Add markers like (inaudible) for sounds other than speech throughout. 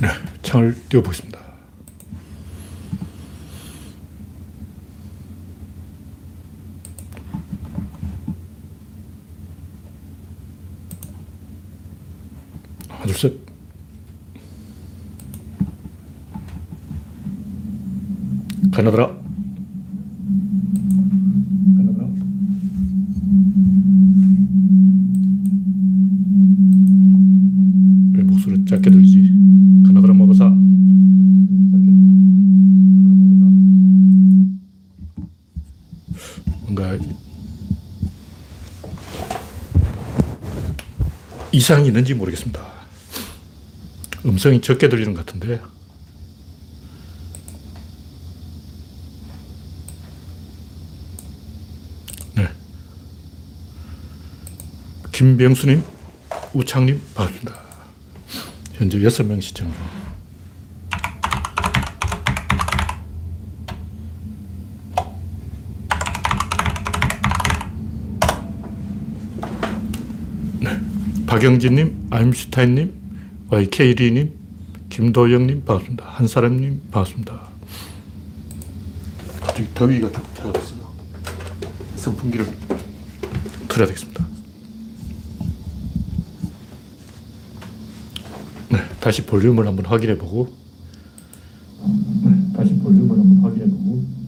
네, 창을 띄워보겠습니다. 하나, 둘, 셋. 가나다라. 왜 목소리 작게 들리지? 가나다라 마바사. 뭔가 이상이 있는지 모르겠습니다. 음성이 적게 들리는 것 같은데. 네. 김병수님, 우창님, 반갑습니다. 현재 6명 시청 중. 네. 박영진님, 아임슈타인님, YK리님, 김도영님, 반갑습니다. 한사람님, 반갑습니다. 갑자기 더위가 탁 들어갔어요. 선풍기를 틀어야 되겠습니다. 네, 다시 볼륨을 한번 확인해 보고. 네, 다시 볼륨을 한번 확인해 보고.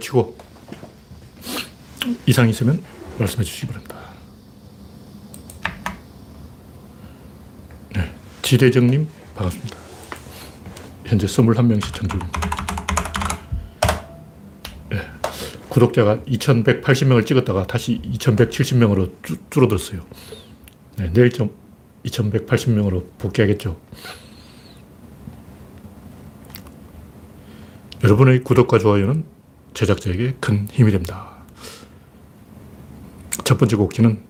네, 댕글러 치고 이상 있으면 말씀해 주시기 바랍니다. 네, 지대정님 반갑습니다. 현재 21명 시청 중입니다. 네, 구독자가 2180명을 찍었다가 다시 2170명으로 줄어들었어요. 네, 내일 좀 2180명으로 복귀하겠죠. 여러분의 구독과 좋아요는 제작자에게 큰 힘이 됩니다. 첫 번째 곡지는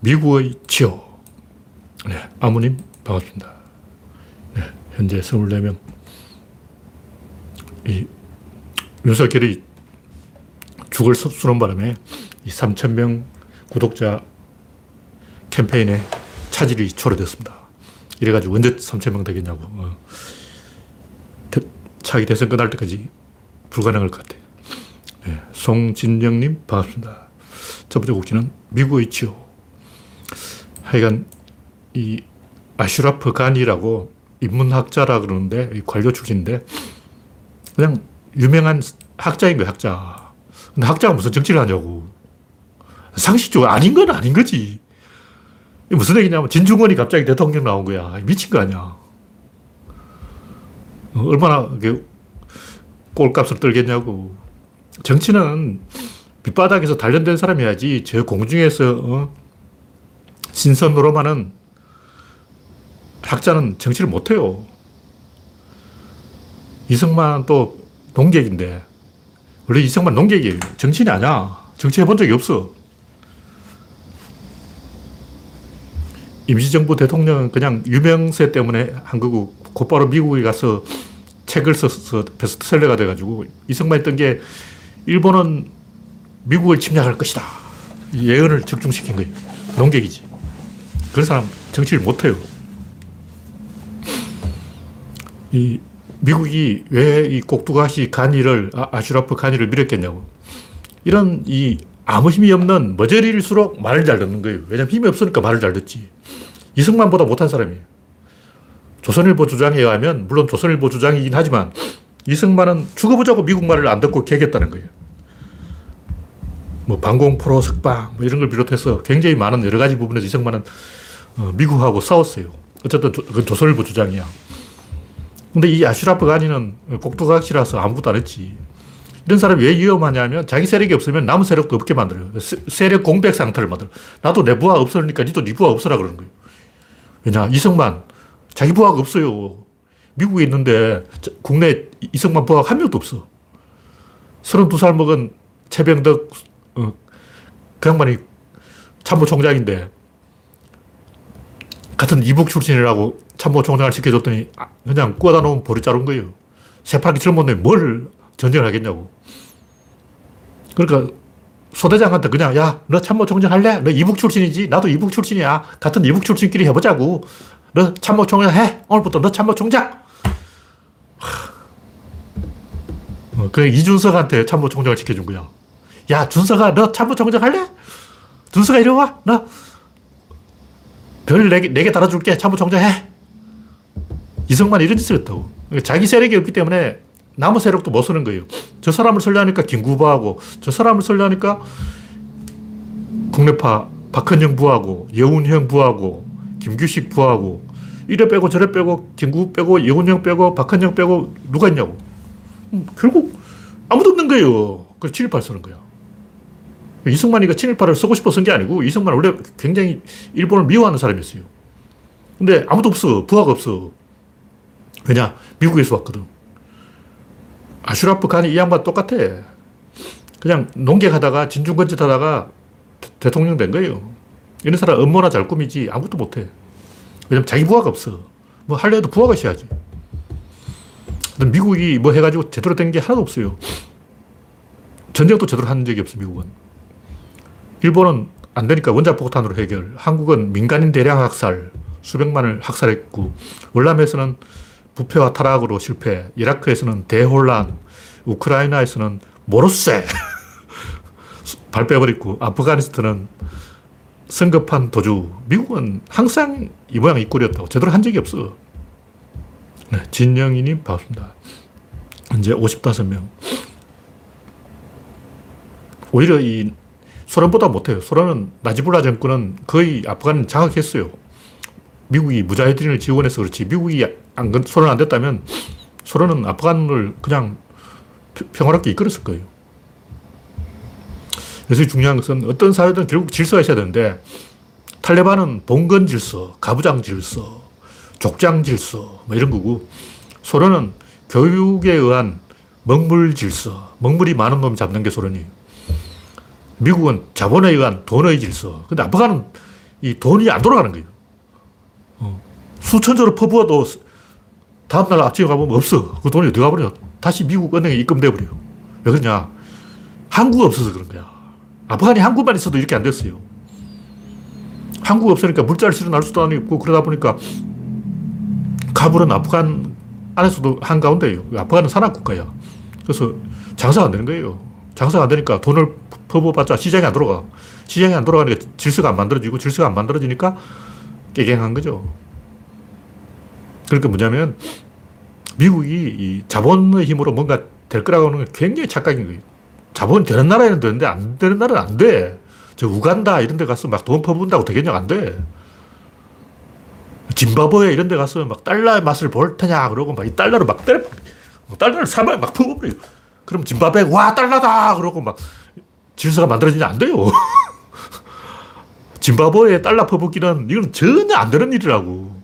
미국의 지오. 네, 아무님 반갑습니다. 네, 현재 24명. 이 윤석열이 죽을 쏘는 바람에 이 3,000명 구독자 캠페인에 차질이 초래됐습니다. 이래가지고 언제 3,000명 되겠냐고. 어. 차기 대선 끝날 때까지 불가능할 것 같아요. 네, 송진영님 반갑습니다. 첫 번째 곡지는 미국의 지오. 하여간 이 아슈라프 간이라고 인문학자라 그러는데 관료 출신인데 그냥 유명한 학자인 거야 학자. 근데 학자가 무슨 정치를 하냐고. 상식적으로 아닌 건 아닌 거지. 무슨 얘기냐면 진중권이 갑자기 대통령 나온 거야. 미친 거 아니야. 얼마나 꼴값을 떨겠냐고. 정치는 밑바닥에서 단련된 사람이 야지 저 공중에서 어? 신선으로만은 학자는 정치를 못해요. 이승만 또 농객인데 원래 이승만 농객이에요. 정치인이 아니야. 정치해 본 적이 없어. 임시정부 대통령은 그냥 유명세 때문에 한 거고 곧바로 미국에 가서 책을 써서 베스트셀러가 돼가지고 이승만 했던 게 일본은 미국을 침략할 것이다. 예언을 적중시킨 거예요. 농객이지. 그런 사람 정치를 못해요. 이 미국이 왜 이 꼭두가시 간이를 아, 슈라프 간이를 밀었겠냐고. 이런 이 아무 힘이 없는 머저리일수록 말을 잘 듣는 거예요. 왜냐면 힘이 없으니까 말을 잘 듣지. 이승만보다 못한 사람이에요. 조선일보 주장에 의하면 물론 조선일보 주장이긴 하지만 이승만은 죽어보자고 미국 말을 안 듣고 개겼다는 거예요. 뭐 방공 프로 석방 뭐 이런 걸 비롯해서 굉장히 많은 여러 가지 부분에서 이승만은 어, 미국하고 싸웠어요. 어쨌든 그건 조선일보 주장이야. 근데 이 아슈라프 가니는 꼭두각시라서 아무것도 안 했지. 이런 사람이 왜 위험하냐면 자기 세력이 없으면 남은 세력도 없게 만들어요. 세력 공백 상태를 만들어. 나도 내 부하 없으니까 니도 네 부하 없어라 그러는 거예요. 왜냐, 이승만 자기 부하가 없어요. 미국에 있는데 국내 이승만 부하가 한 명도 없어. 32살 먹은 최병덕 어, 그 양반이 참모총장인데 같은 이북 출신이라고 참모총장을 시켜줬더니 아, 그냥 꾸어다 놓은 보리 자른 거예요. 새파기 젊은데 뭘 전쟁을 하겠냐고. 그러니까 소대장한테 그냥, 야, 너 참모총장 할래? 너 이북 출신이지? 나도 이북 출신이야. 같은 이북 출신끼리 해보자고. 너 참모총장 해? 오늘부터 너 참모총장! 어, 그 이준석한테 참모총장을 시켜준 거야. 야, 준석아, 너 참모총장 할래? 준석아, 이리 와. 너별 4개, 4개 달아줄게. 참모총장 해. 이승만 이런 짓을 했다고. 그러니까 자기 세력이 없기 때문에 남의 세력도 못 쓰는 거예요. 저 사람을 설려하니까 김구부하고, 저 사람을 설려하니까 국내파 박헌영 부하고, 여운형 부하고, 김규식 부하고, 이래 빼고 저래 빼고, 김구 빼고, 여운형 빼고, 박헌영 빼고, 누가 있냐고. 음, 결국 아무도 없는 거예요. 그래서 친일파를 쓰는 거야. 이승만이가 친일파를 쓰고 싶어 쓴 게 아니고, 이승만은 원래 굉장히 일본을 미워하는 사람이었어요. 근데 아무도 없어. 부하가 없어. 왜냐? 미국에서 왔거든. 아슈라프 칸이 이 양반 똑같아. 그냥 농객하다가 진중권짓 하다가 대통령 된 거예요. 이런 사람 업무나 잘 꾸미지 아무것도 못해. 왜냐면 자기 부하가 없어. 뭐 할래 해도 부하가 있어야지. 미국이 뭐 해가지고 제대로 된 게 하나도 없어요. 전쟁도 제대로 한 적이 없어, 미국은. 일본은 안 되니까 원자폭탄으로 해결. 한국은 민간인 대량 학살, 수백만을 학살했고, 월남에서는 부패와 타락으로 실패, 이라크에서는 대혼란, 우크라이나에서는 모로세 (laughs) 발 빼버리고, 아프가니스탄은 성급한 도주. 미국은 항상 이 모양 이 꼴이었다고. 제대로 한 적이 없어. 네, 진영이님 반갑습니다. 이제 55명. 오히려 이 소련보다 못해요. 소련은 나지불라 정권은 거의 아프간 장악했어요. 미국이 무자헤드린을 지원해서 그렇지. 미국이 안, 소련 안 됐다면 소련은 아프간을 그냥 평화롭게 이끌었을 거예요. 그래서 중요한 것은 어떤 사회든 결국 질서가 있어야 되는데 탈레반은 봉건 질서, 가부장 질서, 족장 질서 뭐 이런 거고 소련은 교육에 의한 먹물 질서, 먹물이 많은 놈 잡는 게 소련이에요. 미국은 자본에 의한 돈의 질서. 근데 아프간은 이 돈이 안 돌아가는 거예요. 어. 수천조를 퍼부어도 다음날 아침에 가보면 없어. 그 돈이 어디 가버려. 다시 미국 은행에 입금돼 버려요. 왜 그러냐. 항구가 없어서 그런 거야. 아프간이 항구만 있어도 이렇게 안 됐어요. 항구가 없으니까 물자를 실어 날 수도 아니고 그러다 보니까 카불은 아프간 안에서도 한가운데예요. 아프간은 산악국가야. 그래서 장사가 안 되는 거예요. 장사가 안 되니까 돈을 퍼부어봤자 시장이 안 돌아가. 시장이 안 돌아가니까 질서가 안 만들어지고 질서가 안 만들어지니까 깨갱한 거죠. 그러니까 뭐냐면 미국이 이 자본의 힘으로 뭔가 될 거라고 하는 게 굉장히 착각인 거예요. 자본 되는 나라에는 되는데 안 되는 나라는 안 돼. 저 우간다 이런 데 가서 막 돈 퍼부은다고 되겠냐? 안 돼. 짐바브웨 이런 데 가서 막 달러의 맛을 볼 테냐? 그러고 막 이 달러를 막 때려. 달러를 사면 막 퍼부어요. 그럼 짐바브웨 와 달러다! 그러고 막 질서가 만들어지지 안 돼요. (laughs) 짐바브웨에 달러 퍼붓기는 이건 전혀 안 되는 일이라고.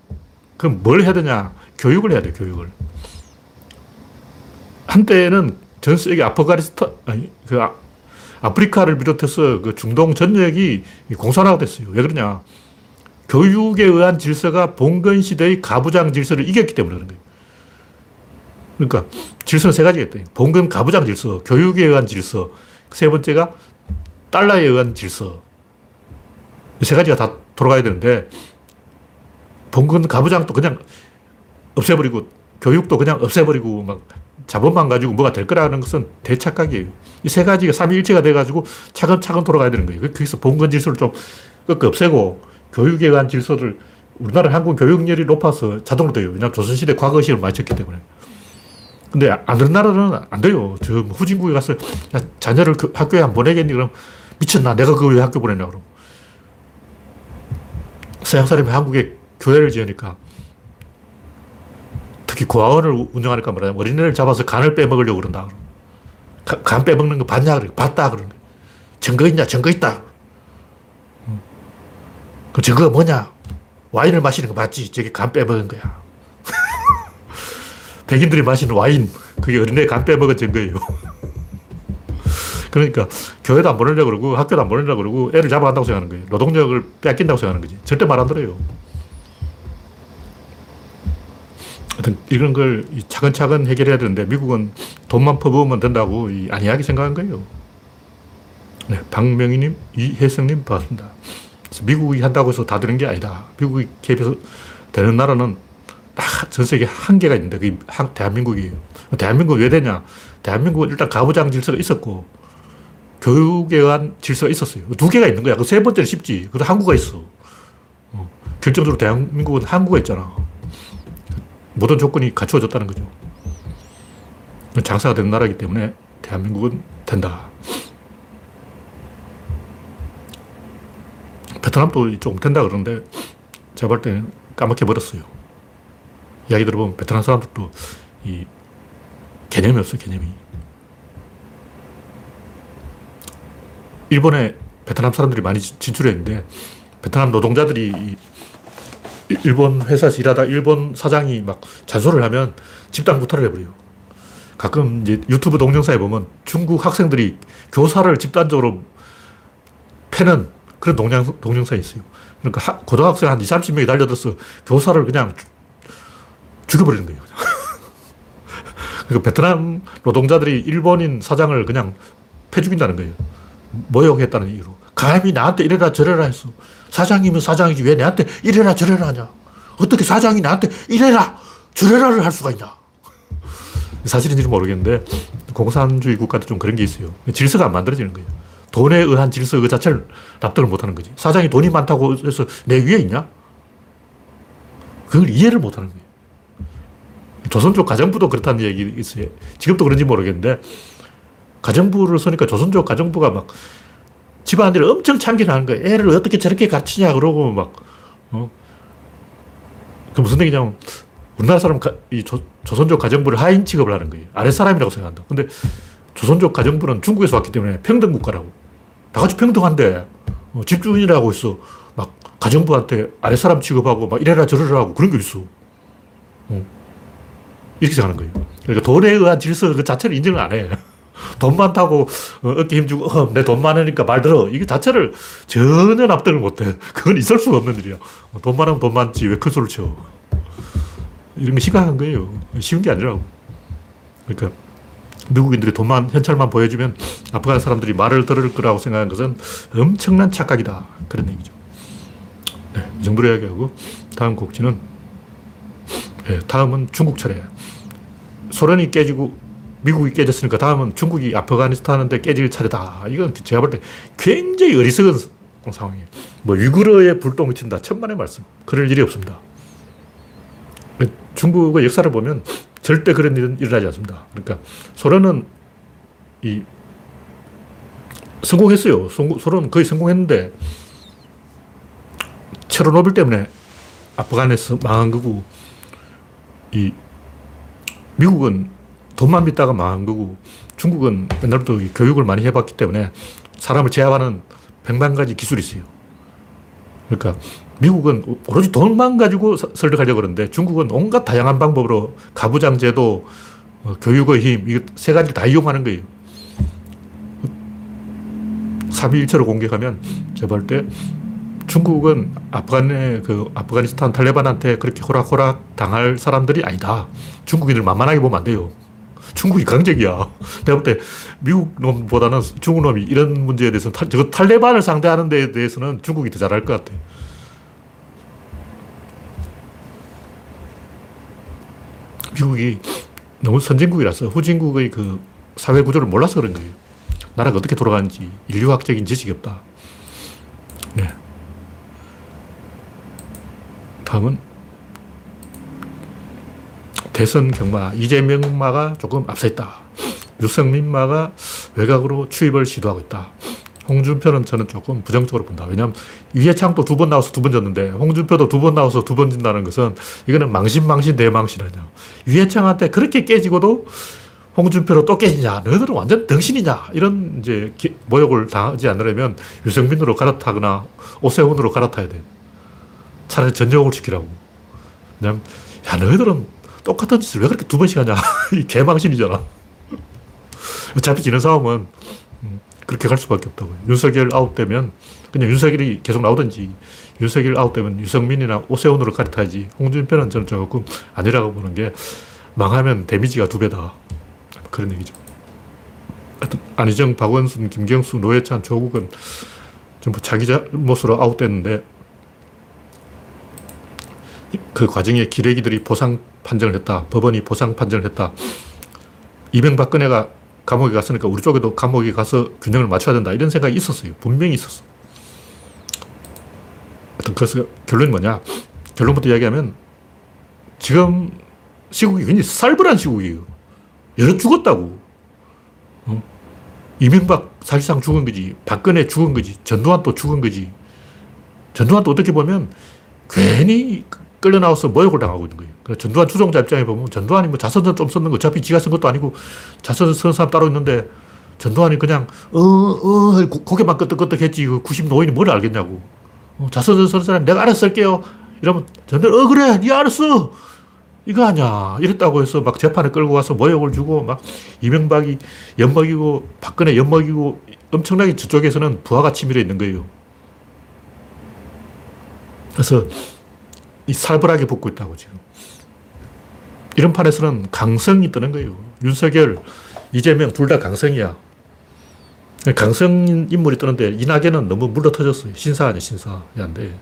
그럼 뭘 해야 되냐? 교육을 해야 돼, 교육을. 한때는 전 세계 아프가니스탄, 아니, 그 아, 아프리카를 비롯해서 그 중동 전역이 공산화가 됐어요. 왜 그러냐? 교육에 의한 질서가 봉건 시대의 가부장 질서를 이겼기 때문에 그런 거예요. 그러니까 질서는 세 가지가 있다. 봉건 가부장 질서, 교육에 의한 질서, 세 번째가 달러에 의한 질서. 세 가지가 다 돌아가야 되는데, 봉건 가부장도 그냥 없애버리고, 교육도 그냥 없애버리고, 막 자본만 가지고 뭐가 될 거라는 것은 대착각이에요. 이 세 가지가 삼위일체가 돼가지고 차근차근 돌아가야 되는 거예요. 거기서 봉건 질서를 좀 꺾어 없애고, 교육에 의한 질서를 우리나라 한국 교육열이 높아서 자동으로 돼요. 왜냐하면 조선시대 과거시를 많이 쳤기 때문에. 근데 안 되는 나라는 안 돼요. 저 후진국에 가서 야, 자녀를 그 학교에 안 보내겠니? 그럼 미쳤나? 내가 그걸 왜 학교 보내냐? 그럼. 서양 사람이 한국에 교회를 지으니까 특히 고아원을 운영하니까 뭐라 어린애를 잡아서 간을 빼먹으려고 그런다. 가, 간 빼먹는 거 봤냐? 그래. 봤다. 그러는 거야. 증거 있냐? 증거 있다. 그 증거가 뭐냐? 와인을 마시는 거 맞지? 저게 간 빼먹은 거야. (laughs) 백인들이 마시는 와인, 그게 어린애 간 빼먹은 증거예요. (laughs) 그러니까 교회도 안 보내려고 그러고 학교도 안 보내려고 그러고 애를 잡아간다고 생각하는 거예요. 노동력을 뺏긴다고 생각하는 거지. 절대 말 안 들어요. 하여튼 이런 걸 차근차근 해결해야 되는데 미국은 돈만 퍼부으면 된다고 안이하게 생각한 거예요. 네, 박명희님, 이혜성님 반갑습니다. 미국이 한다고 해서 다 되는 게 아니다. 미국이 개입해서 되는 나라는 딱 전 세계 한 개가 있는데 그게 한- 대한민국이에요. 대한민국 왜 되냐? 대한민국은 일단 가부장 질서가 있었고 교육에 의한 질서가 있었어요. 두 개가 있는 거야. 그 세 번째는 쉽지. 그래도 한국가 있어. 어, 결정적으로 대한민국은 한국가 있잖아. 모든 조건이 갖추어졌다는 거죠. 장사가 되는 나라이기 때문에 대한민국은 된다. 베트남도 조금 된다 그러는데 제가 볼 때는 까맣게 버렸어요. 이야기 들어보면 베트남 사람들도 이 개념이 없어, 개념이. 일본에 베트남 사람들이 많이 진- 진출했는데 베트남 노동자들이 이 일- 일본 회사에서 일하다 일본 사장이 막 잔소리를 하면 집단 구타를 해버려요. 가끔 이제 유튜브 동영상에 보면 중국 학생들이 교사를 집단적으로 패는 그런 동영, 동영상이 있어요. 그러니까 하- 고등학생 한 2, 30명이 달려들어서 교사를 그냥 죽- 죽여버리는 거예요. (laughs) 그러니까 베트남 노동자들이 일본인 사장을 그냥 패 죽인다는 거예요. 모욕했다는 이유로. 감히 나한테 이래라 저래라 했어. 사장이면 사장이지 왜 나한테 이래라 저래라 하냐. 어떻게 사장이 나한테 이래라 저래라를 할 수가 있냐. 사실인지는 모르겠는데 공산주의 국가도 좀 그런 게 있어요. 질서가 안 만들어지는 거예요. 돈에 의한 질서 그 자체를 납득을 못 하는 거지. 사장이 돈이 많다고 해서 내 위에 있냐? 그걸 이해를 못 하는 거예요. 조선족 가정부도 그렇다는 얘기 있어요. 지금도 그런지 모르겠는데 가정부를 쓰니까 조선족 가정부가 막 집안일을 엄청 참견하는 거예요. 애를 어떻게 저렇게 가르치냐 그러고 막 어? 그 무슨 얘기냐면 우리나라 사람 가, 이 조, 조선족 가정부를 하인 취급을 하는 거예요. 아래 사람이라고 생각한다. 근데 조선족 가정부는 중국에서 왔기 때문에 평등 국가라고. 다 같이 평등한데 어, 집주인이라고 있어. 막 가정부한테 아래 사람 취급하고 막 이래라 저래라 하고 그런 게 있어. 어. 이렇게 생각하는 거예요. 그러니까 돈에 의한 질서 그 자체를 인정을 안 해. 돈 많다고 어, 어깨 힘주고 어, 내돈 많으니까 말 들어. 이게 자체를 전혀 납득을 못 해. 그건 있을 수가 없는 일이야. 어, 돈 많으면 돈 많지 왜 큰 소리를 쳐. 이런 게 심각한 거예요. 쉬운 게 아니라고. 그러니까 미국인들이 돈만, 현찰만 보여주면 아프간 사람들이 말을 들을 거라고 생각하는 것은 엄청난 착각이다. 그런 얘기죠. 네, 이 정도로 이야기하고 다음 곡지는 네, 다음은 중국 차례. 소련이 깨지고 미국이 깨졌으니까 다음은 중국이 아프가니스탄한테 깨질 차례다. 이건 제가 볼 때 굉장히 어리석은 상황이에요. 뭐 위구르에 불똥을 튄다. 천만의 말씀. 그럴 일이 없습니다. 중국의 역사를 보면 절대 그런 일은 일어나지 않습니다. 그러니까 소련은 이 성공했어요. 소련은 거의 성공했는데 체르노빌 때문에 아프간에서 망한 거고 이 미국은 돈만 믿다가 망한 거고 중국은 옛날부터 교육을 많이 해봤기 때문에 사람을 제압하는 백만 가지 기술이 있어요. 그러니까 미국은 오로지 돈만 가지고 설득하려고 그러는데 중국은 온갖 다양한 방법으로 가부장 제도, 어, 교육의 힘, 이거 세 가지를 다 이용하는 거예요. 3.1처를 공격하면 볼때 중국은 아프간의 그 아프가니스탄 탈레반한테 그렇게 호락호락 당할 사람들이 아니다. 중국인을 만만하게 보면 안 돼요. 중국이 강적이야. 내가 볼 때 미국 놈보다는 중국 놈이 이런 문제에 대해서 탈, 저 탈레반을 상대하는 데 대해서는 중국이 더 잘할 것 같아. 미국이 너무 선진국이라서 후진국의 그 사회 구조를 몰라서 그런 거예요. 나라가 어떻게 돌아가는지 인류학적인 지식이 없다. 네. 다음은 대선 경마 이재명마가 조금 앞서 있다. 유승민마가 외곽으로 추입을 시도하고 있다. 홍준표는 저는 조금 부정적으로 본다. 왜냐하면 유해창도 두 번 나와서 두 번 졌는데 홍준표도 두 번 나와서 두 번 진다는 것은 이거는 망신 망신 대망신 아니야. 유해창한테 그렇게 깨지고도 홍준표로 또 깨지냐. 너희들은 완전 덩신이냐. 이런 이제 모욕을 당하지 않으려면 유승민으로 갈아타거나 오세훈으로 갈아타야 돼. 차라리 전역을 시키라고. 그냥, 야, 너희들은 똑같은 짓을 왜 그렇게 두 번씩 하냐. (laughs) 이 개망신이잖아. 어차피 지는 싸움은 음, 그렇게 갈 수밖에 없다고요. 윤석열 아웃되면 그냥 윤석열이 계속 나오든지 윤석열 아웃되면 유승민이나 오세훈으로 갈아타야지. 홍준표는 저는 조금 아니라고 보는 게 망하면 데미지가 두 배다. 그런 얘기죠. 안희정, 박원순, 김경수, 노회찬, 조국은 전부 자기 잘못으로 아웃됐는데 그 과정에 기레기들이 보상 판정을 했다. 법원이 보상 판정을 했다. 이명박근혜가 감옥에 갔으니까 우리 쪽에도 감옥에 가서 균형을 맞춰야 된다. 이런 생각이 있었어요. 분명히 있었어. 하여튼 그래서 결론이 뭐냐. 결론부터 이야기하면 지금 시국이 굉장히 살벌한 시국이에요. 여러 죽었다고. 어? 이명박 사실상 죽은 거지. 박근혜 죽은 거지. 전두환 또 죽은 거지. 전두환도 어떻게 보면 괜히 끌려 나와서 모욕을 당하고 있는 거예요. 그래서 전두환 추종자 입장에 보면 전두환이 뭐 자서전 좀 썼는 거 어차피 지가 쓴 것도 아니고 자서전 쓴 사람 따로 있는데 전두환이 그냥 어, 어, 고개만 끄덕끄덕 했지. 그 90 노인이 뭘 알겠냐고. 어, 자서전 쓴 사람 내가 알아서 쓸게요. 이러면 전두환, 어, 그래. 니 알았어. 이거 아니야. 이랬다고 해서 막 재판에 끌고 가서 모욕을 주고 막 이명박이 엿먹이고 박근혜 엿먹이고 엄청나게 저쪽에서는 부하가 치밀어 있는 거예요. 그래서 이 살벌하게 붙고 있다고 지금. 이런 판에서는 강성이 뜨는 거예요. 윤석열, 이재명 둘 다 강성이야. 강성 인물이 뜨는데 이낙연은 너무 물러 터졌어요. 신사 아니야, 신사. 안 돼.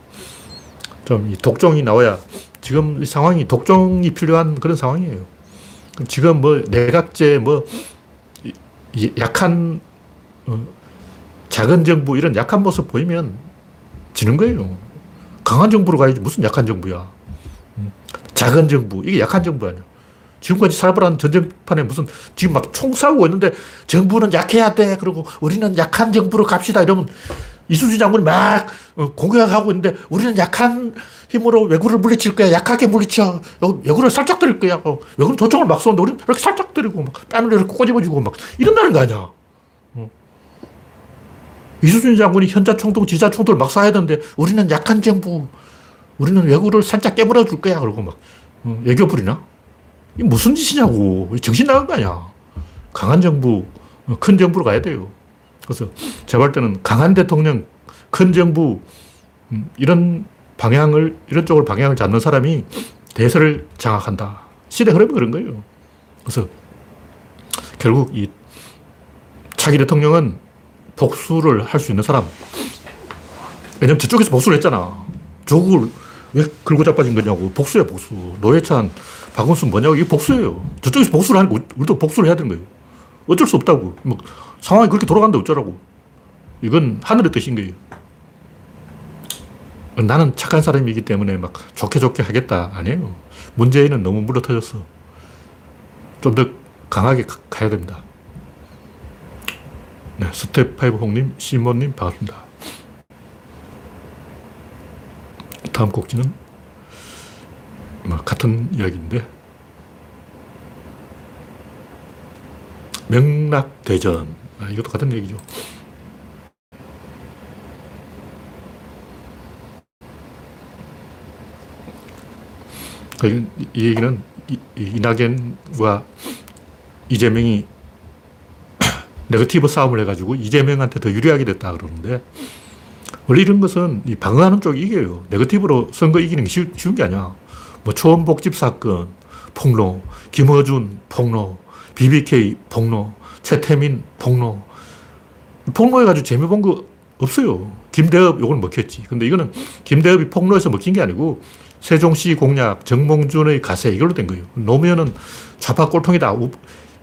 좀 독종이 나와야 지금 상황이 독종이 필요한 그런 상황이에요. 지금 뭐 내각제 뭐 약한 어, 작은 정부 이런 약한 모습 보이면 지는 거예요. 강한 정부로 가야지 무슨 약한 정부야. 음, 작은 정부 이게 약한 정부 아니야. 지금까지 살벌한 전쟁판에 무슨 지금 막 총 싸우고 있는데 정부는 약해야 돼. 그리고 우리는 약한 정부로 갑시다. 이러면 이수진 장군이 막 어, 공격하고 있는데 우리는 약한 힘으로 왜구를 물리칠 거야. 약하게 물리쳐. 왜구를 살짝 때릴 거야. 어, 왜구는 도청을 막 쏘는데 우리는 이렇게 살짝 때리고 막 뺨을 이렇게 꼬집어주고 막 이런다는 거 아니야. 어. 이수진 장군이 현자 총독, 지자 총독을 막 쏴야 되는데 우리는 약한 정부, 우리는 왜구를 살짝 깨물어 줄 거야. 그러고 막 어, 애교 부리나? 이 무슨 짓이냐고. 정신 나간 거 아니야. 강한 정부, 어, 큰 정부로 가야 돼요. 그래서 제가 볼 때는 강한 대통령, 큰 정부, 음, 이런 방향을, 이런 쪽으로 방향을 잡는 사람이 대세를 장악한다. 시대 흐름이 그런 거예요. 그래서 결국 이 차기 대통령은 복수를 할 수 있는 사람. 왜냐면 저쪽에서 복수를 했잖아. 조국을 왜 긁고 자빠진 거냐고. 복수야, 복수. 노회찬, 박원순 뭐냐고. 이게 복수예요. 저쪽에서 복수를 하니까 우리도 복수를 해야 되는 거예요. 어쩔 수 없다고. 뭐 상황이 그렇게 돌아간데 어쩌라고. 이건 하늘의 뜻인 거예요. 나는 착한 사람이기 때문에 막 좋게 좋게 하겠다. 아니에요. 문재인은 너무 물러터졌어. 좀 더 강하게 가, 야 됩니다. 네, 스텝 파이브 홍님, 시몬님, 반갑습니다. 다음 꼭지는 뭐 같은 이야기인데 명낙대전. 아, 이것도 같은 얘기죠. 그, 이 얘기는 이낙연과 이재명이 네거티브 싸움을 해가지고 이재명한테 더 유리하게 됐다 그러는데 원래 이런 것은 방어하는 쪽이 이겨요. 네거티브로 선거 이기는 게 쉬운, 쉬운 게 아니야. 뭐 초원복집 사건, 폭로, 김어준 폭로, BBK 폭로, 최태민 폭로. 폭로해가지고 재미 본 거 없어요. 김대엽 요걸 먹혔지. 근데 이거는 김대업이 폭로해서 먹힌 게 아니고 세종시 공약, 정몽준의 가세 이걸로 된 거예요. 노무현은 좌파 꼴통이다.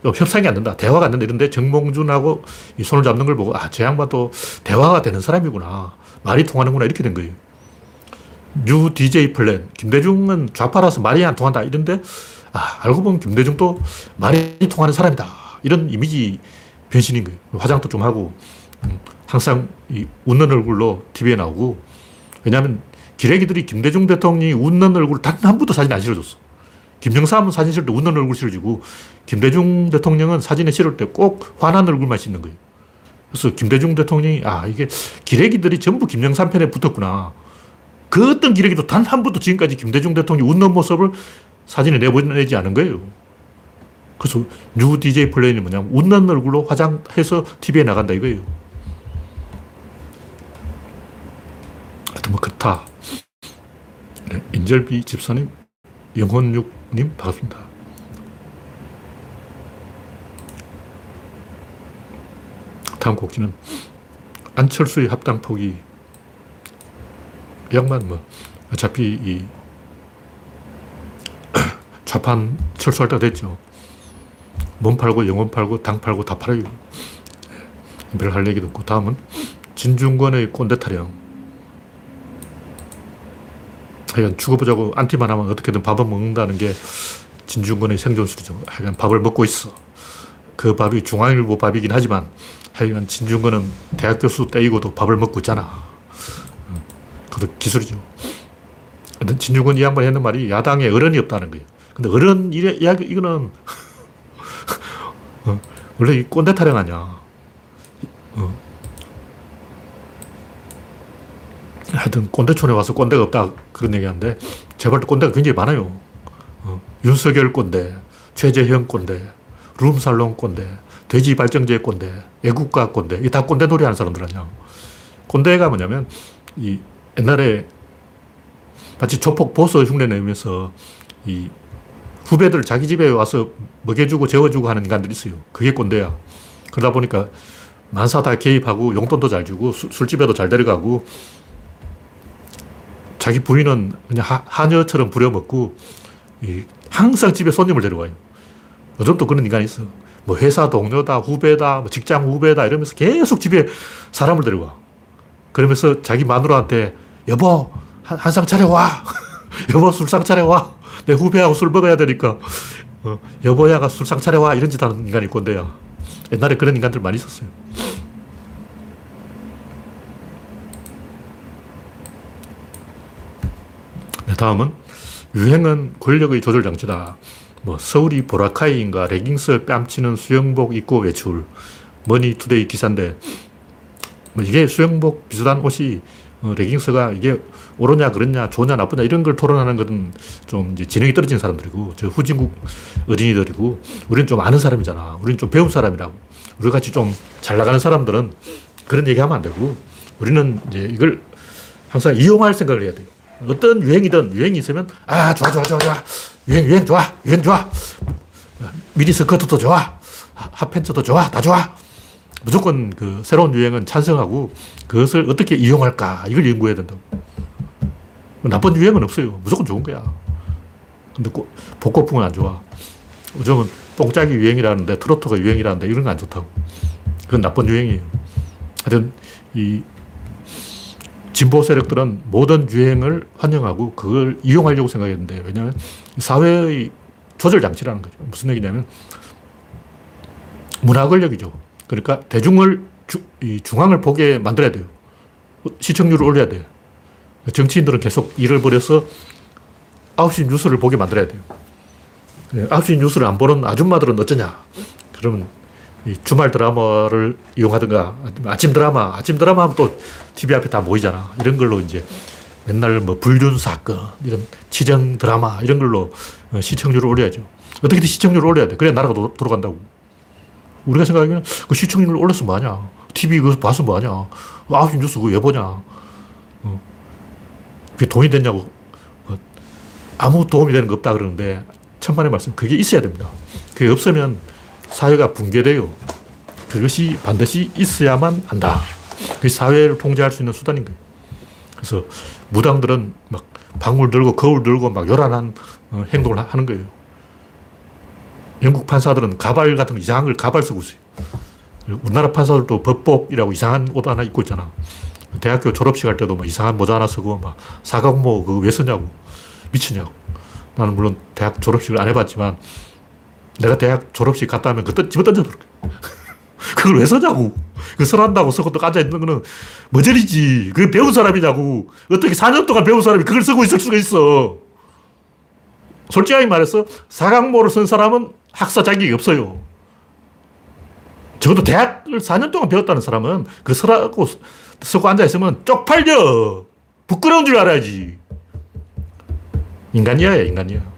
협상이 안 된다. 대화가 안 된다. 이런데 정몽준하고 이 손을 잡는 걸 보고 아, 저 양반도 대화가 되는 사람이구나. 말이 통하는구나. 이렇게 된 거예요. new DJ 플랜. 김대중은 좌파라서 말이 안 통한다. 이런데 아, 알고 보면 김대중도 말이 통하는 사람이다. 이런 이미지 변신인 거예요. 화장도 좀 하고, 음, 항상 이 웃는 얼굴로 TV에 나오고, 왜냐하면 기레기들이 김대중 대통령이 웃는 얼굴 단 한 번도 사진 안 실어줬어. 김정삼은 사진 실을 때 웃는 얼굴 실어주고, 김대중 대통령은 사진에 실을 때 꼭 화난 얼굴만 씻는 거예요. 그래서 김대중 대통령이, 아, 이게 기레기들이 전부 김정삼 편에 붙었구나. 그 어떤 기레기도 단 한 번도 지금까지 김대중 대통령이 웃는 모습을 사진에 내보내지 않은 거예요. 그래서 new DJ 플랜이 뭐냐면 웃는 얼굴로 화장해서 TV에 나간다 이거예요. 하여튼 뭐 그렇다. 네, 인절비 집사님, 영혼육 님 반갑습니다. 다음 꼭지는 안철수의 합당 포기. 이 양반 뭐, 어차피 이 (clears throat) 좌판 철수할 때가 됐죠. 몸 팔고 영혼 팔고 당 팔고 다 팔아요. 별할 얘기도 없고. 다음은 진중권의 꼰대 타령. 하여간 죽어보자고 안티만 하면 어떻게든 밥을 먹는다는 게 진중권의 생존술이죠. 하여간 밥을 먹고 있어. 그 밥이 중앙일보 밥이긴 하지만 하여간 진중권은 대학 교수 떼이고도 밥을 먹고 있잖아. 그것도 기술이죠. 진중권 이 양반이 했는 말이 야당에 어른이 없다는 거예요. 근데 어른 이야기, 이거는 (laughs) 어, 원래 이 꼰대 타령 아니야. 어. 하여튼 꼰대촌에 와서 꼰대가 없다 그런 얘기 하는데 제발 꼰대가 굉장히 많아요. 어. 윤석열 꼰대, 최재형 꼰대, 룸살롱 꼰대, 돼지 발정제 꼰대, 애국가 꼰대, 이 다 꼰대 놀이 하는 사람들 아니야. 꼰대가 뭐냐면 이 옛날에 마치 조폭 보스 흉내 내면서 이 후배들 자기 집에 와서 먹여주고 재워주고 하는 인간들이 있어요. 그게 꼰대야. 그러다 보니까 만사 다 개입하고 용돈도 잘 주고 술, 술집에도 잘 데려가고 자기 부인은 그냥 하, 하녀처럼 부려먹고 이 항상 집에 손님을 데려와요. 요즘도 그런 인간이 있어. 뭐 회사 동료다, 후배다, 뭐 직장 후배다 이러면서 계속 집에 사람을 데려와. 그러면서 자기 마누라한테 여보 한상 차려와. (laughs) 여보 술상 차려와. 내 후배하고 술 먹어야 되니까 어, 여보야가 술상 차려와 이런 짓 하는 인간이 꼰대야. 옛날에 그런 인간들 많이 있었어요. 다음은 유행은 권력의 조절 장치다. 뭐 서울이 보라카이인가 레깅스 뺨치는 수영복 입고 외출. 머니투데이 기사인데 뭐 이게 수영복 비슷한 옷이 어, 레깅스가 이게 옳으냐 그렇냐 좋냐 나쁘냐 이런 걸 토론하는 것은 좀 이제 지능이 떨어진 사람들이고 저 후진국 어린이들이고 우리는 좀 아는 사람이잖아. 우리는 좀 배운 사람이라고. 우리 같이 좀 잘 나가는 사람들은 그런 얘기하면 안 되고 우리는 이제 이걸 항상 이용할 생각을 해야 돼요. 어떤 유행이든 유행이 있으면 아 좋아 좋아 좋아 좋아 유행 유행 좋아 유행 좋아 미니 스커트도 좋아 핫팬츠도 좋아 다 좋아 무조건 그 새로운 유행은 찬성하고 그것을 어떻게 이용할까 이걸 연구해야 된다. 나쁜 유행은 없어요. 무조건 좋은 거야. 근데 복고풍은 안 좋아. 요즘은 뽕짝이 유행이라는데 트로트가 유행이라는데 이런 거 안 좋다고. 그건 나쁜 유행이에요. 하여튼 이 진보 세력들은 모든 유행을 환영하고 그걸 이용하려고 생각했는데 왜냐하면 사회의 조절 장치라는 거죠. 무슨 얘기냐면 문화 권력이죠. 그러니까 대중을 주, 중앙을 보게 만들어야 돼요. 시청률을 올려야 돼요. 정치인들은 계속 일을 벌여서 9시 뉴스를 보게 만들어야 돼요. 9시 뉴스를 안 보는 아줌마들은 어쩌냐. 그러면 주말 드라마를 이용하든가 아침 드라마, 아침 드라마 하면 또 TV 앞에 다 모이잖아. 이런 걸로 이제 맨날 뭐 불륜 사건, 이런 치정 드라마 이런 걸로 시청률을 올려야죠. 어떻게든 시청률을 올려야 돼. 그래야 나라가 도, 돌아간다고. 우리가 생각하기에는 그 시청률을 올려서 뭐하냐. TV 그거 봐서 뭐하냐. 9시 뉴스 그거 왜 보냐. 어. 그게 돈이 됐냐고. 어. 아무 도움이 되는 거 없다 그러는데 천만의 말씀. 그게 있어야 됩니다. 그게 없으면 사회가 붕괴돼요. 그것이 반드시 있어야만 한다. 그 사회를 통제할 수 있는 수단인 거예요. 그래서 무당들은 막 방울 들고 거울 들고 막 요란한 어, 행동을 하는 거예요. 영국 판사들은 가발 같은 이상한 걸 가발 쓰고 있어요. 우리나라 판사들도 법복이라고 이상한 옷 하나 입고 있잖아. 대학교 졸업식 할 때도 막 이상한 모자 하나 쓰고 막 사각모 그거 왜 쓰냐고. 미치냐고. 나는 물론 대학 졸업식을 안 해봤지만 내가 대학 졸업식 갔다 하면 그때 집어 던져버릴 거야. 그걸 왜 쓰냐고. 그 설한다고 쓰고 또 앉아있는 거는 머저리지. 그 배운 사람이냐고. 어떻게 4년 동안 배운 사람이 그걸 쓰고 있을 수가 있어. 솔직하게 말해서 사각모를 쓴 사람은 학사 자격이 없어요. 적어도 대학을 4년 동안 배웠다는 사람은 그 설하고 쓰고 앉아있으면 쪽팔려. 부끄러운 줄 알아야지. 인간이야, 인간이야.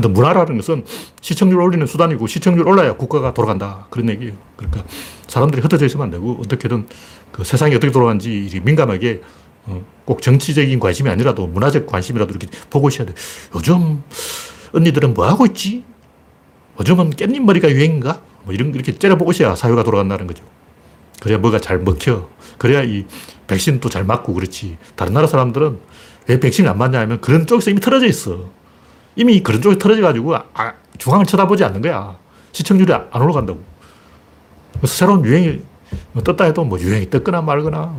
하여튼 문화라는 것은 시청률 올리는 수단이고 시청률 올라야 국가가 돌아간다. 그런 얘기예요. 그러니까 사람들이 흩어져 있으면 안 되고 어떻게든 그 세상이 어떻게 돌아가는지 민감하게 어, 꼭 정치적인 관심이 아니라도 문화적 관심이라도 이렇게 보고 있어야 돼. 요즘 언니들은 뭐 하고 있지? 요즘은 깻잎 머리가 유행인가? 뭐 이런, 이렇게 째려보고서야 사회가 돌아간다는 거죠. 그래야 뭐가 잘 먹혀. 그래야 이 백신도 잘 맞고 그렇지. 다른 나라 사람들은 왜 백신이 안 맞냐 하면 그런 쪽에서 이미 틀어져 있어. 이미 그런 쪽에 틀어져 가지고 아, 중앙을 쳐다보지 않는 거야. 시청률이 안 올라간다고. 그래서 새로운 유행이 떴다 해도 뭐 유행이 떴거나 말거나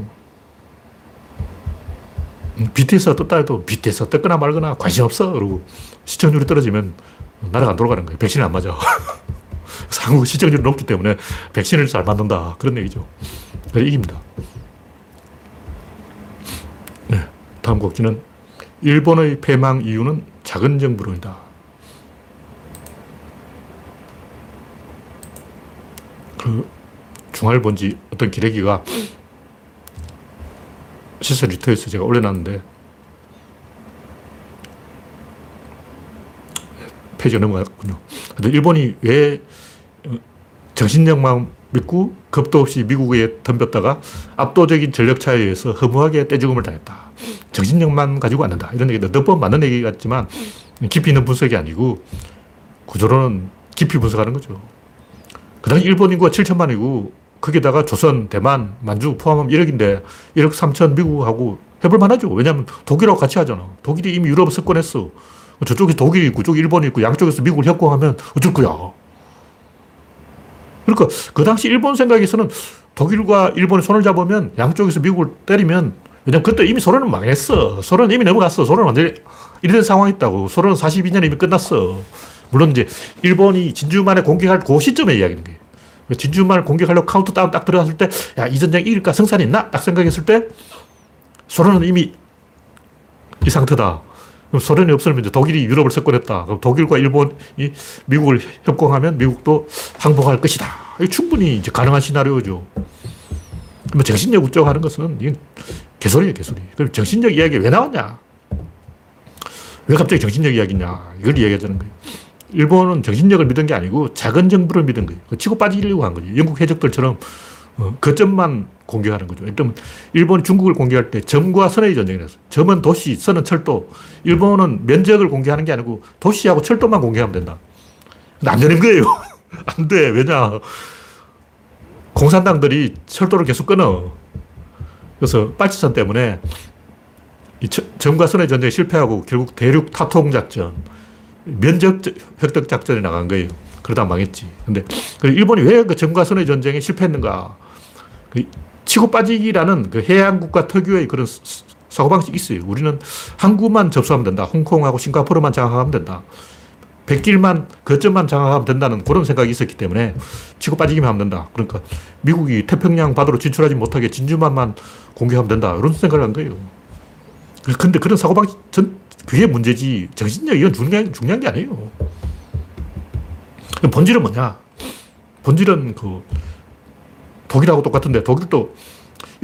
음, BTS가 떴다 해도 BTS가 떴거나 말거나 관심 없어. 그러고 시청률이 떨어지면 나라가 안 돌아가는 거예요. 백신이 안 맞아. (laughs) 한국 시청률이 높기 때문에 백신을 잘 만든다. 그런 얘기죠. 그래 이깁니다. 네. 다음 곡지는 일본의 패망 이유는 작은 정부론이다. 그 중알본지 어떤 기레기가 시설 리터에서 제가 올려놨는데 페이지가 넘어갔군요. 근데 일본이 왜 정신력만 믿고 겁도 없이 미국에 덤볐다가 압도적인 전력 차이에 의해서 허무하게 떼죽음을 당했다. 정신력만 가지고 안 된다. 이런 얘기도 몇번 맞는 얘기 같지만 깊이 있는 분석이 아니고 구조로는 깊이 분석하는 거죠. 그 당시 일본 인구가 7천만이고 거기다가 조선, 대만, 만주 포함하면 1억인데 1억 3천 미국하고 해볼 만하죠. 왜냐하면 독일하고 같이 하잖아. 독일이 이미 유럽을 석권했어. 저쪽에 독일이 있고, 저쪽에 일본이 있고, 양쪽에서 미국을 협공하면 어쩔 거야. 그러니까 그 당시 일본 생각에서는 독일과 일본이 손을 잡으면 양쪽에서 미국을 때리면 왜냐면 그때 이미 소련은 망했어. 소련은 이미 넘어갔어. 소련은 완전히 이런 상황이 있다고. 소련은 42년 이미 끝났어. 물론 이제 일본이 진주만에 공격할 그 시점에 이야기하는 거예요. 진주만을 공격하려고 카운트다운 딱 들어갔을 때, 야, 이 전쟁 이길까? 승산이 있나? 딱 생각했을 때, 소련은 이미 이 상태다. 그럼 소련이 없으면 이제 독일이 유럽을 석권했다. 그럼 독일과 일본이 미국을 협공하면 미국도 항복할 것이다. 이 충분히 이제 가능한 시나리오죠. 그러면 정신력 어쩌고 하는 것은 이건 개소리예요, 개소리. 그럼 정신력 이야기 왜 나왔냐? 왜 갑자기 정신력 이야기냐? 이걸 이야기하자는 거예요. 일본은 정신력을 믿은 게 아니고 작은 정부를 믿은 거예요. 치고 빠지려고 한 거죠. 영국 해적들처럼 어, 거점만 공격하는 거죠. 일단 일본이 중국을 공격할 때 점과 선의 전쟁이었어요. 점은 도시, 선은 철도. 일본은 면적을 공격하는 게 아니고 도시하고 철도만 공격하면 된다. 안 되는 거예요. (laughs) 안 돼. 왜냐. 공산당들이 철도를 계속 끊어. 그래서 빨치산 때문에 이 점과 선의 전쟁에 실패하고 결국 대륙 타통 작전, 면적 획득 작전에 나간 거예요. 그러다 망했지. 근데 일본이 왜그 점과 선의 전쟁에 실패했는가? 그 치고 빠지기라는 그 해양국가 특유의 그런 사고방식이 있어요. 우리는 항구만 접수하면 된다. 홍콩하고 싱가포르만 장악하면 된다. 백길만, 거점만 장악하면 된다는 그런 생각이 있었기 때문에 치고 빠지기만 하면 된다. 그러니까 미국이 태평양 바다로 진출하지 못하게 진주만만 공격하면 된다. 이런 생각을 한 거예요. 근데 그런 사고방식, 전, 그게 문제지. 정신력 이건 중요한, 중요한 게 아니에요. 본질은 뭐냐? 본질은 그 독일하고 똑같은데 독일도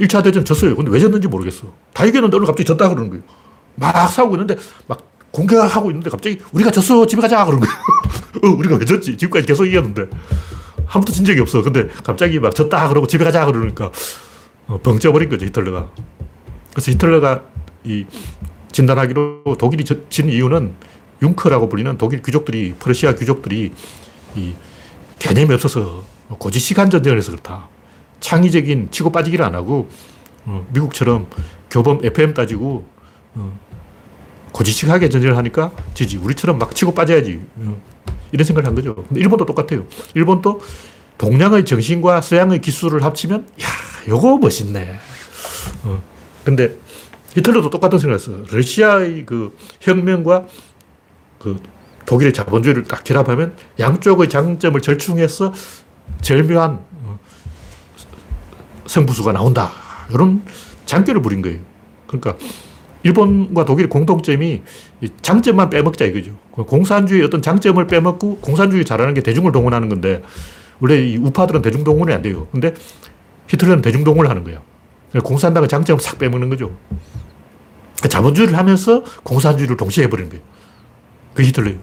1차 대전 졌어요. 근데 왜 졌는지 모르겠어. 다 이겼는데 오늘 갑자기 졌다 그러는 거예요. 막 싸우고 있는데 막 공격하고 있는데 갑자기 우리가 졌어. 집에 가자. 그러는 거예요. (laughs) 어, 우리가 왜 졌지? 지금까지 계속 이겼는데. 한 번도 진 적이 없어. 근데 갑자기 막 졌다. 그러고 집에 가자. 그러니까 어, 벙 쪄버린 거죠. 히틀러가. 그래서 히틀러가 이 진단하기로 독일이 진 이유는 융커라고 불리는 독일 귀족들이, 프러시아 귀족들이 이 개념이 없어서 고지 시간 전쟁을 해서 그렇다. 창의적인 치고 빠지기를 안 하고 어, 미국처럼 교범 FM 따지고 어, 고지식하게 전쟁을 하니까 지지. 우리처럼 막 치고 빠져야지. 어, 이런 생각을 한 거죠. 근데 일본도 똑같아요. 일본도 동양의 정신과 서양의 기술을 합치면 야, 요거 멋있네. 어, 근데 히틀러도 똑같은 생각을 했어. 러시아의 그 혁명과 그 독일의 자본주의를 딱 결합하면 양쪽의 장점을 절충해서 절묘한 어, 성부수가 나온다. 이런 장교를 부린 거예요. 그러니까 일본과 독일의 공통점이 장점만 빼먹자 이거죠. 공산주의 어떤 장점을 빼먹고 공산주의 잘하는 게 대중을 동원하는 건데 원래 이 우파들은 대중 동원이 안 돼요. 근데 히틀러는 대중 동원을 하는 거예요. 공산당의 장점을 싹 빼먹는 거죠. 자본주의를 하면서 공산주의를 동시에 해버리는 거예요. 그 히틀러예요.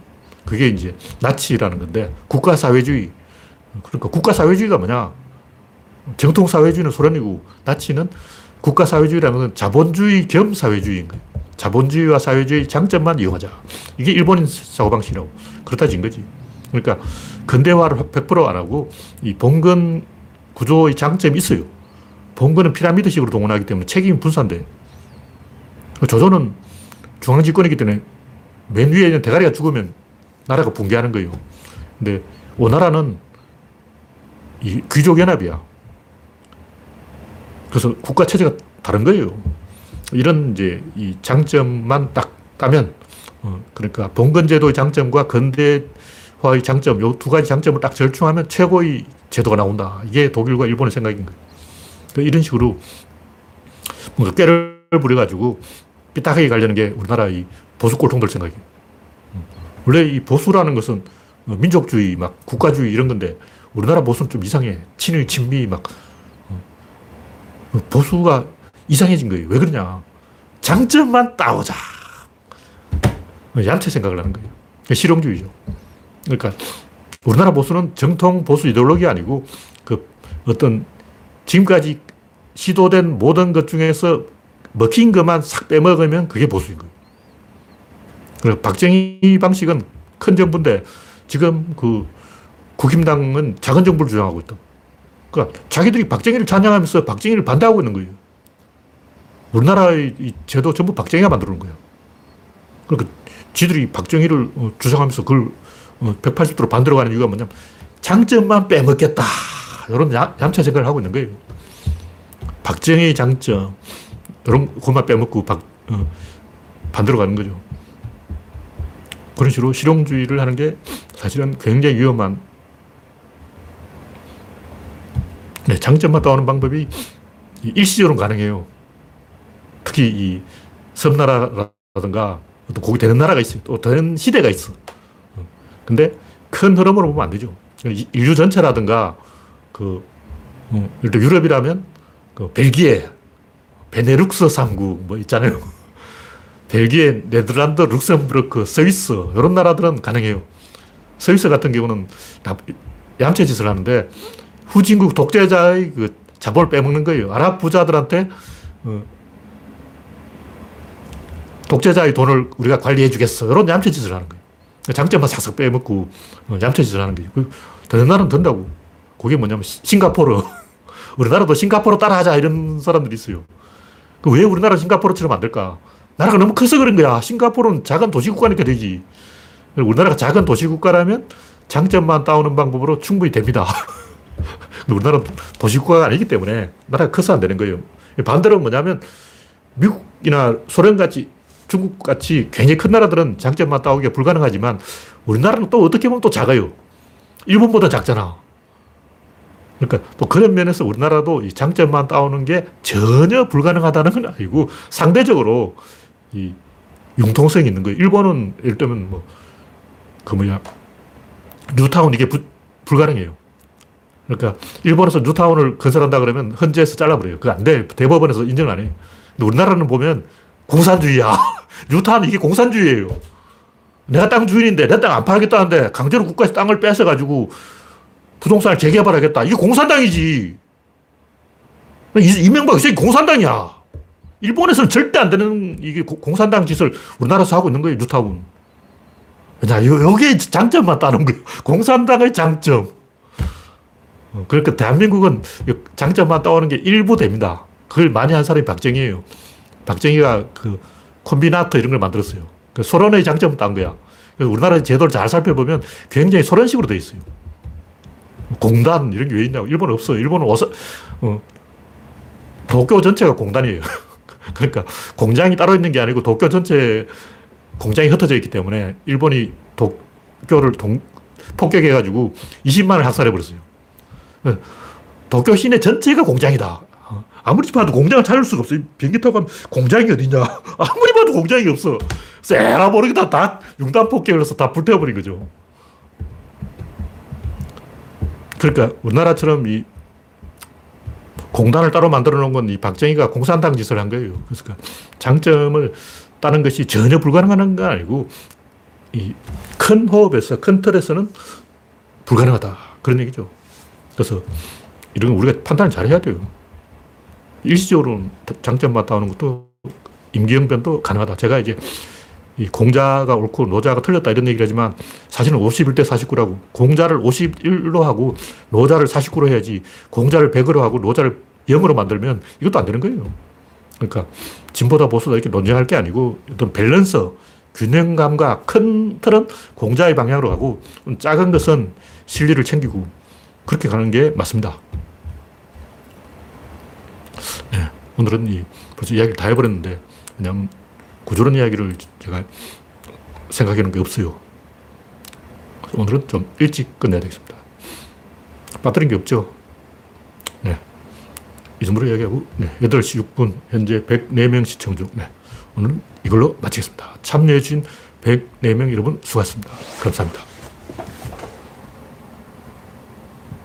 그게 이제 나치라는 건데 국가사회주의. 그러니까 국가사회주의가 뭐냐? 정통사회주의는 소련이고 나치는 국가사회주의라는 건 자본주의 겸 사회주의인 거예요. 자본주의와 사회주의 장점만 이용하자. 이게 일본인 사고방식이라고. 그렇다 진 거지. 그러니까 근대화를 100%안 하고 이 봉건 구조의 장점이 있어요. 봉건은 피라미드식으로 동원하기 때문에 책임이 분산돼. 조선은 중앙집권이기 때문에 맨 위에 있는 대가리가 죽으면 나라가 붕괴하는 거예요. 근데 오나라는 이 귀족연합이야. 그래서 국가 체제가 다른 거예요. 이런 이제 이 장점만 딱 따면, 어, 그러니까 봉건제도의 장점과 근대화의 장점, 요 두 가지 장점을 딱 절충하면 최고의 제도가 나온다. 이게 독일과 일본의 생각인 거예요. 그러니까 이런 식으로 뭔가 깨를 부려가지고 삐딱하게 가려는 게 우리나라 이 보수 꼴통들 생각이에요. 원래 이 보수라는 것은 민족주의, 막 국가주의 이런 건데 우리나라 보수는 좀 이상해. 친일, 친미, 막 어, 보수가 이상해진 거예요. 왜 그러냐. 장점만 따오자. 얌체 생각을 하는 거예요. 실용주의죠. 그러니까 우리나라 보수는 정통 보수 이데올로기 아니고 그 어떤 지금까지 시도된 모든 것 중에서 먹힌 것만 싹 빼먹으면 그게 보수인 거예요. 그리고 박정희 방식은 큰 정부인데 지금 그 국힘당은 작은 정부를 주장하고 있다. 그러니까 자기들이 박정희를 찬양하면서 박정희를 반대하고 있는 거예요. 우리나라의 이 제도 전부 박정희가 만들어 거예요. 그러니까 지들이 박정희를 어, 주장하면서 그걸 180도로 어, 반대로 가는 이유가 뭐냐면 장점만 빼먹겠다. 이런 얌차 생각을 하고 있는 거예요. 박정희 장점, 이런 것만 빼먹고 박, 어, 반대로 가는 거죠. 그런 식으로 실용주의를 하는 게 사실은 굉장히 위험한 네, 장점만 따오는 방법이 일시적으로 가능해요. 특히 이 섬나라라든가 또 거기 되는 나라가 있어요. 또 되는 시대가 있어. 근데 큰 흐름으로 보면 안 되죠. 인류 전체라든가 그, 음, 예를 유럽이라면 그 벨기에, 베네룩스 3국 뭐 있잖아요. (laughs) 벨기에, 네덜란드, 룩셈부르크, 스위스 이런 나라들은 가능해요. 스위스 같은 경우는 다 얌체 짓을 하는데 후진국 독재자의 그 자본을 빼먹는 거예요. 아랍 부자들한테 어, 독재자의 돈을 우리가 관리해 주겠어. 이런 얌체 짓을 하는 거예요. 장점만 싹싹 빼먹고 어, 얌체 짓을 하는 거예요. 그 되는 나라는 된다고. 그게 뭐냐면 싱가포르. (laughs) 우리나라도 싱가포르 따라하자 이런 사람들이 있어요. 그왜 우리나라 싱가포르처럼 안 될까? 나라가 너무 커서 그런 거야. 싱가포르는 작은 도시국가니까 되지. 우리나라가 작은 도시국가라면 장점만 따오는 방법으로 충분히 됩니다. (laughs) 우리나라는 도시국가가 아니기 때문에 나라가 커서 안 되는 거예요. 반대로 뭐냐면 미국이나 소련같이 중국같이 굉장히 큰 나라들은 장점만 따오기가 불가능하지만 우리나라는 또 어떻게 보면 또 작아요. 일본보다 작잖아. 그러니까 또 그런 면에서 우리나라도 이 장점만 따오는 게 전혀 불가능하다는 건 아니고 상대적으로 이 융통성이 있는 거예요. 일본은 예를 들면 뭐, 그 뭐야, 뉴타운 이게 부, 불가능해요. 그러니까 일본에서 뉴타운을 건설한다 그러면 헌재에서 잘라버려요. 그거 안 돼. 대법원에서 인정 안 해. 근데 우리나라는 보면 공산주의야. (laughs) 뉴타운 이게 공산주의예요. 내가 땅 주인인데 내 땅 안 팔겠다는데 강제로 국가에서 땅을 뺏어가지고 부동산을 재개발하겠다. 이게 공산당이지. 이명박 이 공산당이야. 일본에서는 절대 안 되는 이게 공산당 짓을 우리나라에서 하고 있는 거예요, 뉴타운. 자, 여기에 장점만 따는 거예요. (laughs) 공산당의 장점. 어, 그러니까 대한민국은 장점만 따오는 게 일부 됩니다. 그걸 많이 한 사람이 박정희예요. 박정희가 그 콤비나트 이런 걸 만들었어요. 그 소련의 장점을 딴 거야. 우리나라 제도를 잘 살펴보면 굉장히 소련식으로 돼 있어요. 공단 이런 게 왜 있냐고. 일본은 없어요. 일본은 어서, 어, 도쿄 전체가 공단이에요. (laughs) 그러니까 공장이 따로 있는 게 아니고 도쿄 전체 공장이 흩어져 있기 때문에 일본이 도쿄를 동, 폭격해가지고 20만을 학살해 버렸어요. 어, 도쿄 시내 전체가 공장이다. 어, 아무리 봐도 공장을 찾을 수가 없어요. 비행기 타고 가면 공장이 어디냐. (laughs) 아무리 봐도 공장이 없어. 쎄라 모르겠다. 다 융단 폭격을 해서 다 불태워버린 거죠. 그러니까 우리나라처럼 이 공단을 따로 만들어 놓은 건 이 박정희가 공산당 짓을 한 거예요. 그래서 그 장점을 따는 것이 전혀 불가능한 건 아니고 이 큰 호흡에서 큰 틀에서는 불가능하다. 그런 얘기죠. 그래서 이런 거 우리가 판단을 잘 해야 돼요. 일시적으로 장점만 따오는 것도 임기응변도 가능하다. 제가 이제 이 공자가 옳고 노자가 틀렸다 이런 얘기를 하지만 사실은 51대 49라고 공자를 51로 하고 노자를 49로 해야지 공자를 100으로 하고 노자를 0으로 만들면 이것도 안 되는 거예요. 그러니까 진보다 보수다 이렇게 논쟁할 게 아니고 어떤 밸런스, 균형감과 큰 틀은 공자의 방향으로 가고 작은 것은 실리를 챙기고 그렇게 가는 게 맞습니다. 네, 오늘은 이 벌써 이야기를 다 해버렸는데 그냥 구조론 이야기를 제가 놓은 게 없어요. 오늘은 좀 일찍 끝내야 되겠습니다. 빠뜨린 게 없죠. 네. 이 정도로 이야기하고, 네. 8시 6분, 현재 104명 시청 중, 네. 오늘은 이걸로 마치겠습니다. 참여해주신 104명 여러분 수고하셨습니다. 감사합니다.